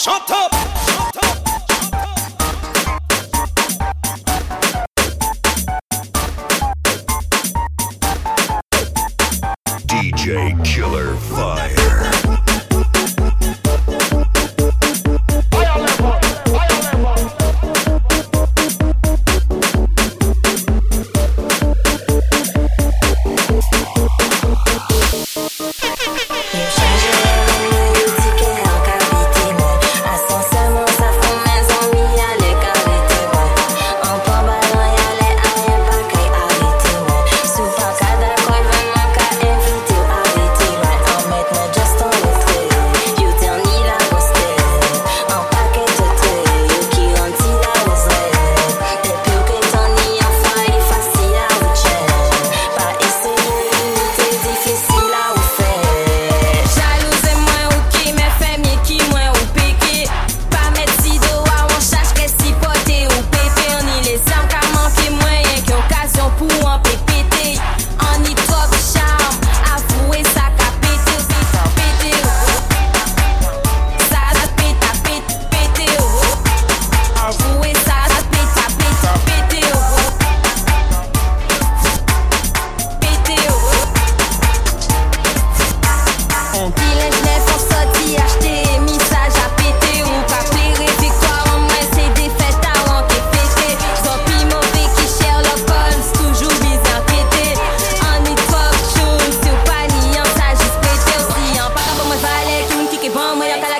Shut up! Shut up! DJ Killer Fire.